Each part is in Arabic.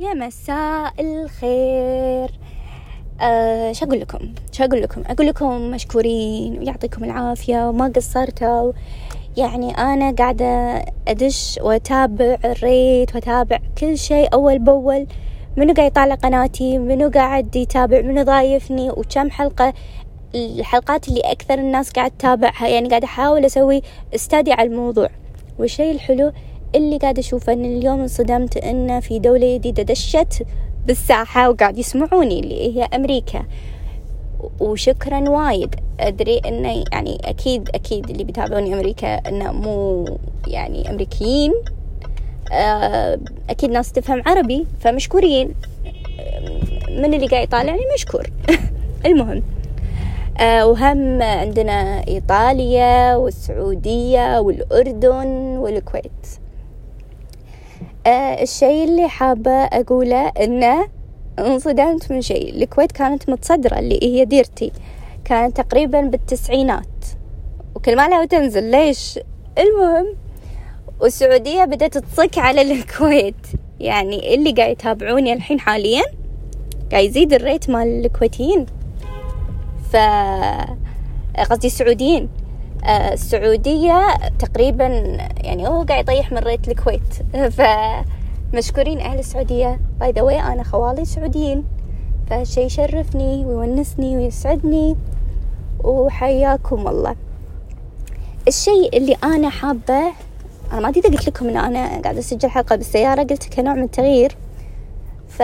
يا مساء الخير. أه شو أقول لكم؟ شو أقول لكم؟ أقول لكم مشكورين ويعطيكم العافية وما قصرتوا. يعني أنا قاعدة أدش وأتابع الريت وأتابع كل شيء أول بأول. منو قاعد يطالع قناتي؟ منو قاعد يتابع؟ منو ضايفني؟ وكم حلقة؟ الحلقات اللي أكثر الناس قاعد تتابعها. يعني قاعدة أحاول أسوي استادي على الموضوع. والشيء الحلو اللي قاعد أشوفه إن اليوم انصدمت إن في دولة جديدة دشت بالساحة وقاعد يسمعوني اللي هي أمريكا. وشكرا وايد. أدري إنه يعني أكيد أكيد اللي بيتابعوني أمريكا إنه مو يعني أمريكيين. آه، أكيد ناس تفهم عربي فمشكورين. من اللي قاعد يطالعني مشكور. المهم. آه، وهم عندنا إيطاليا والسعودية والأردن والكويت. آه الشيء اللي حابة أقوله إنه انصدمت من شيء. الكويت كانت متصدرة اللي هي ديرتي. كانت تقريبا بالتسعينات. وكل ما لها وتنزل ليش؟ المهم والسعودية بدأت تصك على الكويت. يعني اللي قاعد يتابعوني الحين حاليا قاعد يزيد الريت مال الكويتيين. ف قصدي السعوديين. السعودية تقريبا يعني هو قاعد يطيح من rate الكويت. فمشكورين أهل السعودية. by the أنا خوالي سعوديين. فهالشي يشرفني ويونسني ويسعدني. وحياكم الله. الشيء اللي أنا حابة أنا ما أدري قلت لكم إن أنا قاعدة أسجل حلقة بالسيارة قلت كنوع من التغيير. ف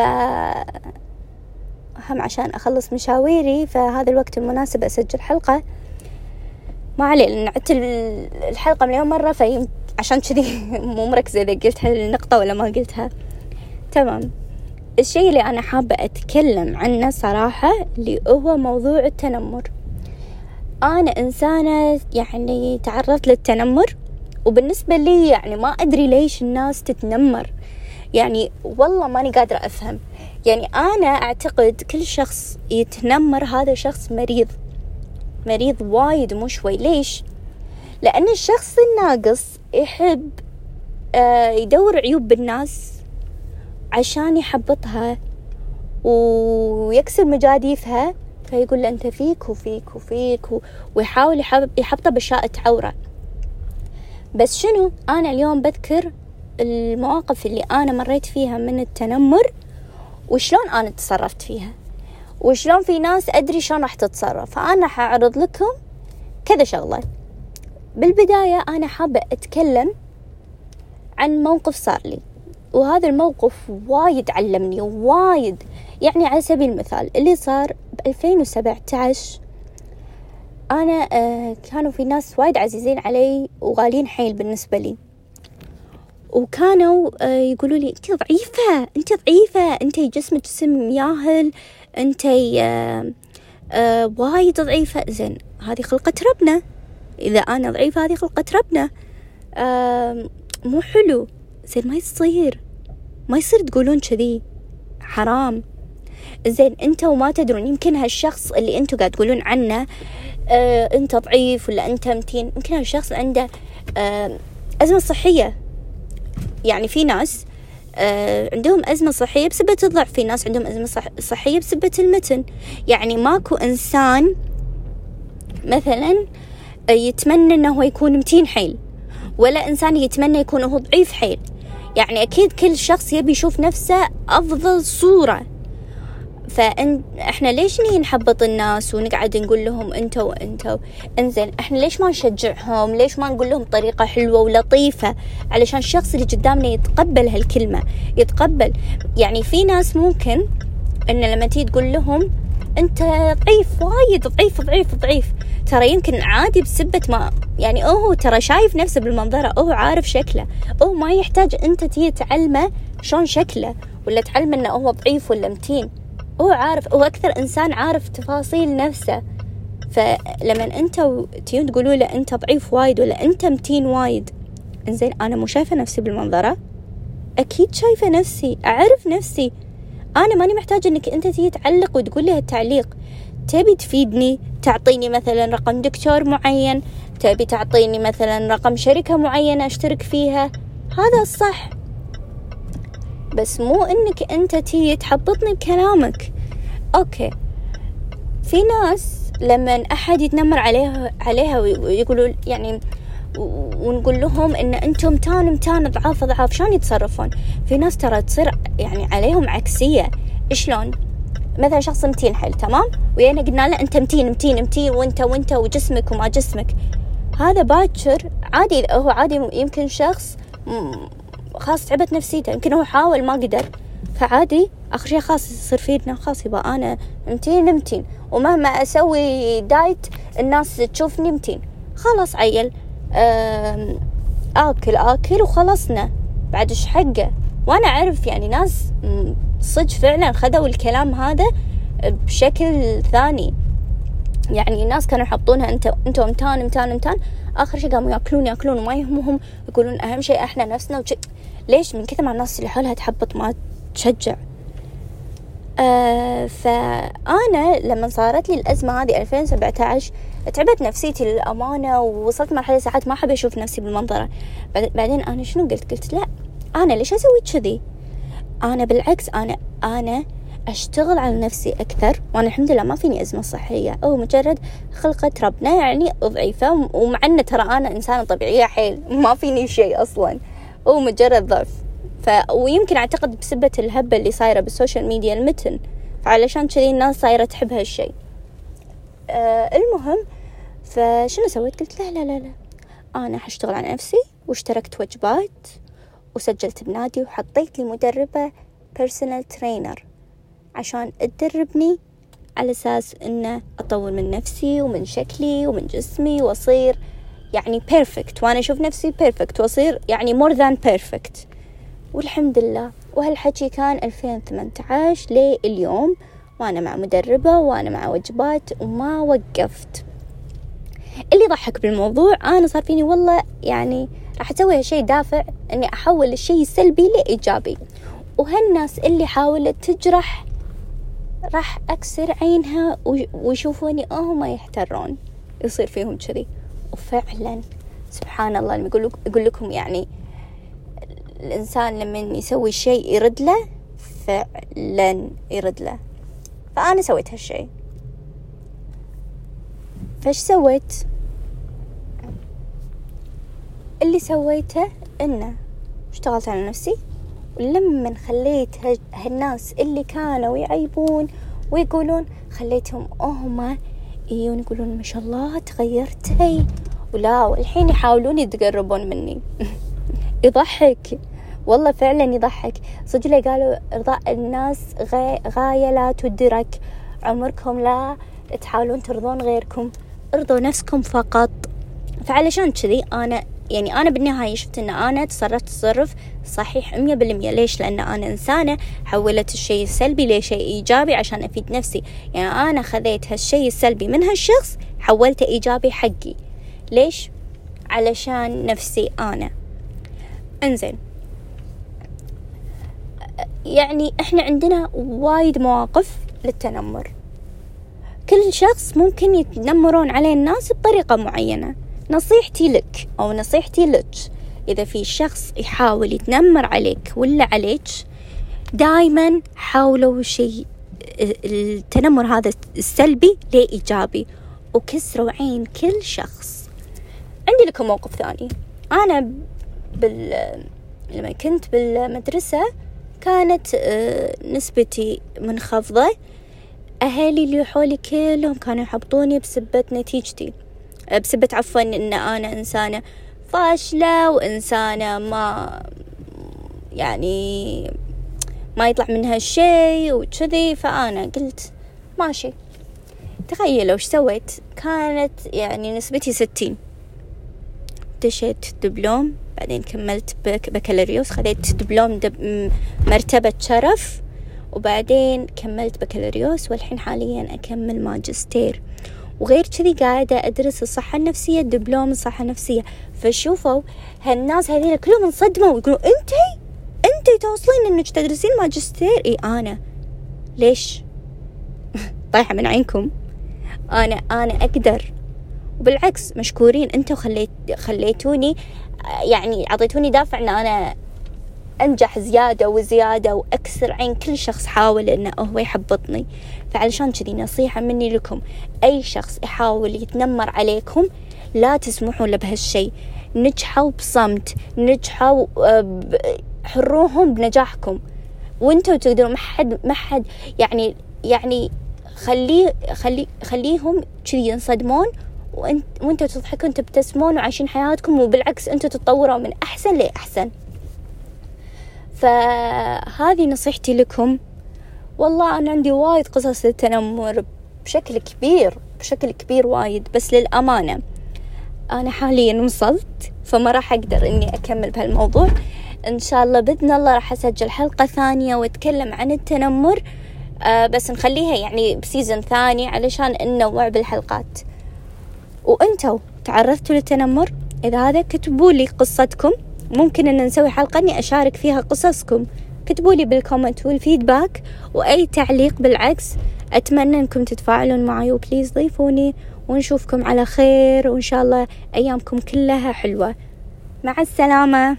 هم عشان أخلص مشاويري فهذا الوقت المناسب أسجل حلقة. ما عليه لأن عدت الحلقة مليون مرة في عشان كذي مو مركزة إذا قلت هالنقطة ولا ما قلتها. تمام. الشيء اللي أنا حابة أتكلم عنه صراحة اللي هو موضوع التنمر. أنا إنسانة يعني تعرضت للتنمر وبالنسبة لي يعني ما أدري ليش الناس تتنمر. يعني والله ماني قادرة أفهم. يعني أنا أعتقد كل شخص يتنمر هذا شخص مريض. مريض وايد مو شوي. ليش؟ لأن الشخص الناقص يحب آه، يدور عيوب بالناس عشان يحبطها ويكسر مجاديفها. فيقول له أنت فيك وفيك وفيك ويحاول يحبطه بشاءة عورة بس شنو؟ أنا اليوم بذكر المواقف اللي أنا مريت فيها من التنمر وشلون أنا تصرفت فيها. وشلون في ناس أدري شلون راح تتصرف. فأنا حأعرض لكم كذا شغلة. بالبداية أنا حابة أتكلم عن موقف صار لي. وهذا الموقف وايد علمني وايد. يعني على سبيل المثال اللي صار ب 2017 أنا آه كانوا في ناس وايد عزيزين علي وغاليين حيل بالنسبة لي. وكانوا آه يقولوا لي أنت ضعيفة أنت ضعيفة أنت جسمك جسم ياهل أنت آه آه وايد ضعيفة. زين هذه خلقة ربنا. إذا أنا ضعيفة هذه خلقة ربنا. مو حلو. زين ما يصير. ما يصير تقولون كذي. حرام. زين أنتوا ما تدرون. يمكن هالشخص اللي أنتوا قاعد تقولون عنه آه أنت ضعيف ولا أنت متين. يمكن هالشخص عنده آه أزمة صحية. يعني في ناس عندهم أزمة صحية بسبة الضعف. في ناس عندهم أزمة صح صحية بسبة المتن. يعني ماكو إنسان مثلا يتمنى أنه هو يكون متين حيل ولا إنسان يتمنى يكون هو ضعيف حيل. يعني أكيد كل شخص يبي يشوف نفسه أفضل صورة. فإن إحنا ليش نيجي نحبط الناس ونقعد نقول لهم أنتوا وأنتوا؟ إنزين إحنا ليش ما نشجعهم؟ ليش ما نقول لهم طريقة حلوة ولطيفة؟ علشان الشخص اللي قدامنا يتقبل هالكلمة يتقبل. يعني في ناس ممكن إن لما تيجي تقول لهم أنت ضعيف وايد ضعيف ضعيف ضعيف. ترى يمكن عادي بسبة ما يعني هو ترى شايف نفسه بالمنظرة هو عارف شكله. هو ما يحتاج أنت تيجي تعلمه شلون شكله ولا تعلمه إنه هو ضعيف ولا متين. هو عارف هو أكثر إنسان عارف تفاصيل نفسه. فلما أنت تيون تقولوا له أنت ضعيف وايد ولا أنت متين وايد إنزين أنا مو شايفة نفسي بالمنظرة. أكيد شايفة نفسي أعرف نفسي. أنا ماني محتاجة إنك أنت تيجي تعلق وتقول لي هالتعليق. تبي تفيدني تعطيني مثلا رقم دكتور معين. تبي تعطيني مثلا رقم شركة معينة أشترك فيها. هذا الصح. بس مو إنك أنت تيجي تحبطني بكلامك. أوكي. في ناس لما أحد يتنمر عليها عليها ويقولوا يعني ونقول لهم إن أنتم تان متان أضعاف أضعاف شلون يتصرفون؟ في ناس ترى تصير يعني عليهم عكسية. شلون؟ مثلا شخص متين حيل تمام؟ ويانا قلنا له أنت متين متين متين وأنت وأنت وجسمك وما جسمك. هذا باكر عادي هو عادي يمكن شخص خلاص تعبت نفسيته. يمكن هو حاول ما قدر. فعادي آخر شيء خلاص يصير فينا. خلاص يبقى أنا متين متين ومهما أسوي دايت الناس تشوفني متين خلاص عيل. آكل آكل وخلصنا. بعد إيش حقه؟ وأنا أعرف يعني ناس صدق فعلا خذوا الكلام هذا بشكل ثاني. يعني الناس كانوا يحطونها أنت أنتوا امتان أمتان أمتان. آخر شيء قاموا يأكلون يأكلون. وما يهمهم يقولون أهم شيء إحنا نفسنا وش... ليش من كثر ما الناس اللي حولها تحبط ما تشجع؟ آه فأنا لما صارت لي الأزمة هذه 2017 تعبت نفسيتي للأمانة ووصلت مرحلة ساعات ما أحب أشوف نفسي بالمنظرة. بعدين أنا شنو قلت؟ قلت لا أنا ليش أسوي كذي؟ أنا بالعكس أنا أنا أشتغل على نفسي أكثر وأنا الحمد لله ما فيني أزمة صحية. أو مجرد خلقة ربنا يعني ضعيفة ومع أن ترى أنا إنسانة طبيعية حيل ما فيني شيء أصلا. ومجرد ضعف. ف... ويمكن أعتقد بسبة الهبة اللي صايرة بالسوشيال ميديا المتن فعلشان كذي الناس صايرة تحب هالشي. آه المهم فشنو سويت؟ قلت لا لا لا لا. أنا حشتغل على نفسي واشتركت وجبات وسجلت بنادي وحطيت لي مدربة personal trainer عشان تدربني على أساس إنه أطور من نفسي ومن شكلي ومن جسمي وأصير يعني perfect وأنا أشوف نفسي perfect وأصير يعني more than perfect والحمد لله. وهالحكي كان 2018 لليوم. وأنا مع مدربة وأنا مع وجبات وما وقفت. اللي ضحك بالموضوع أنا صار فيني والله يعني راح أسوي هالشي دافع إني أحول الشي السلبي لإيجابي. وهالناس اللي حاولت تجرح راح أكسر عينها ويشوفوني أوه ما يحترون. يصير فيهم كذي. وفعلا سبحان الله لما يقول أقول لكم يعني الإنسان لما يسوي شيء يرد له فعلا يرد له. فأنا سويت هالشيء. فايش سويت؟ اللي سويته إنه اشتغلت على نفسي ولما خليت هالناس اللي كانوا يعيبون ويقولون خليتهم هم يجون يقولون ما شاء الله تغيرتي. ولا والحين يحاولون يتقربون مني. يضحك. والله فعلا يضحك. صدق قالوا إرضاء الناس غاية لا تدرك. عمركم لا تحاولون ترضون غيركم. ارضوا نفسكم فقط. فعلشان كذي أنا يعني أنا بالنهاية شفت أن أنا تصرفت تصرف صحيح مية بالمية. ليش؟ لأن أنا إنسانة حولت الشيء السلبي لشيء إيجابي عشان أفيد نفسي. يعني أنا خذيت هالشيء السلبي من هالشخص حولته إيجابي حقي. ليش؟ علشان نفسي أنا. إنزين. يعني إحنا عندنا وايد مواقف للتنمر. كل شخص ممكن يتنمرون عليه الناس بطريقة معينة. نصيحتي لك أو نصيحتي لك. إذا في شخص يحاول يتنمر عليك ولا عليك دايما حاولوا شيء التنمر هذا السلبي لإيجابي وكسروا عين كل شخص. عندي لكم موقف ثاني. أنا بال لما كنت بالمدرسة كانت آه، نسبتي منخفضة. أهلي اللي حولي كلهم كانوا يحبطوني بسبة نتيجتي. بسبة عفوا إن أنا إنسانة فاشلة وإنسانة ما يعني ما يطلع منها شيء وكذي فأنا قلت ماشي. تخيلوا وش سويت؟ كانت يعني نسبتي ستين. دشيت دبلوم بعدين كملت بكالوريوس خذيت دبلوم دب مرتبة شرف وبعدين كملت بكالوريوس والحين حاليا أكمل ماجستير. وغير كذي قاعدة أدرس الصحة النفسية دبلوم الصحة النفسية. فشوفوا هالناس هذيل كلهم انصدموا ويقولوا أنتي؟ أنتي توصلين إنك تدرسين ماجستير؟ إي أنا. ليش؟ طايحة من عينكم. أنا أنا أقدر. وبالعكس مشكورين أنتم خليت خليتوني يعني أعطيتوني دافع إن أنا أنجح زيادة وزيادة وأكسر عين كل شخص حاول إنه هو يحبطني. فعلشان كذي نصيحة مني لكم أي شخص يحاول يتنمر عليكم لا تسمحوا له بهالشي. نجحوا بصمت نجحوا آه، حروهم بنجاحكم. وأنتوا تقدروا ما حد ما حد يعني يعني خليه خلي خليهم كذي ينصدمون وانت وأنتوا تضحكون تبتسمون وعايشين حياتكم وبالعكس أنتوا تتطوروا من أحسن لأحسن. فهذه نصيحتي لكم. والله أنا عندي وايد قصص التنمر بشكل كبير بشكل كبير وايد بس للأمانة أنا حاليا وصلت فما راح أقدر إني أكمل بهالموضوع. إن شاء الله بإذن الله راح أسجل حلقة ثانية وأتكلم عن التنمر آه بس نخليها يعني بسيزن ثاني علشان ننوع بالحلقات. وانتوا تعرضتوا للتنمر؟ إذا هذا كتبوا لي قصتكم. ممكن أن نسوي حلقة إني أشارك فيها قصصكم. كتبوا لي بال comment وال feedback وأي تعليق بالعكس. أتمنى أنكم تتفاعلون معي و please ضيفوني. ونشوفكم على خير وإن شاء الله أيامكم كلها حلوة. مع السلامة.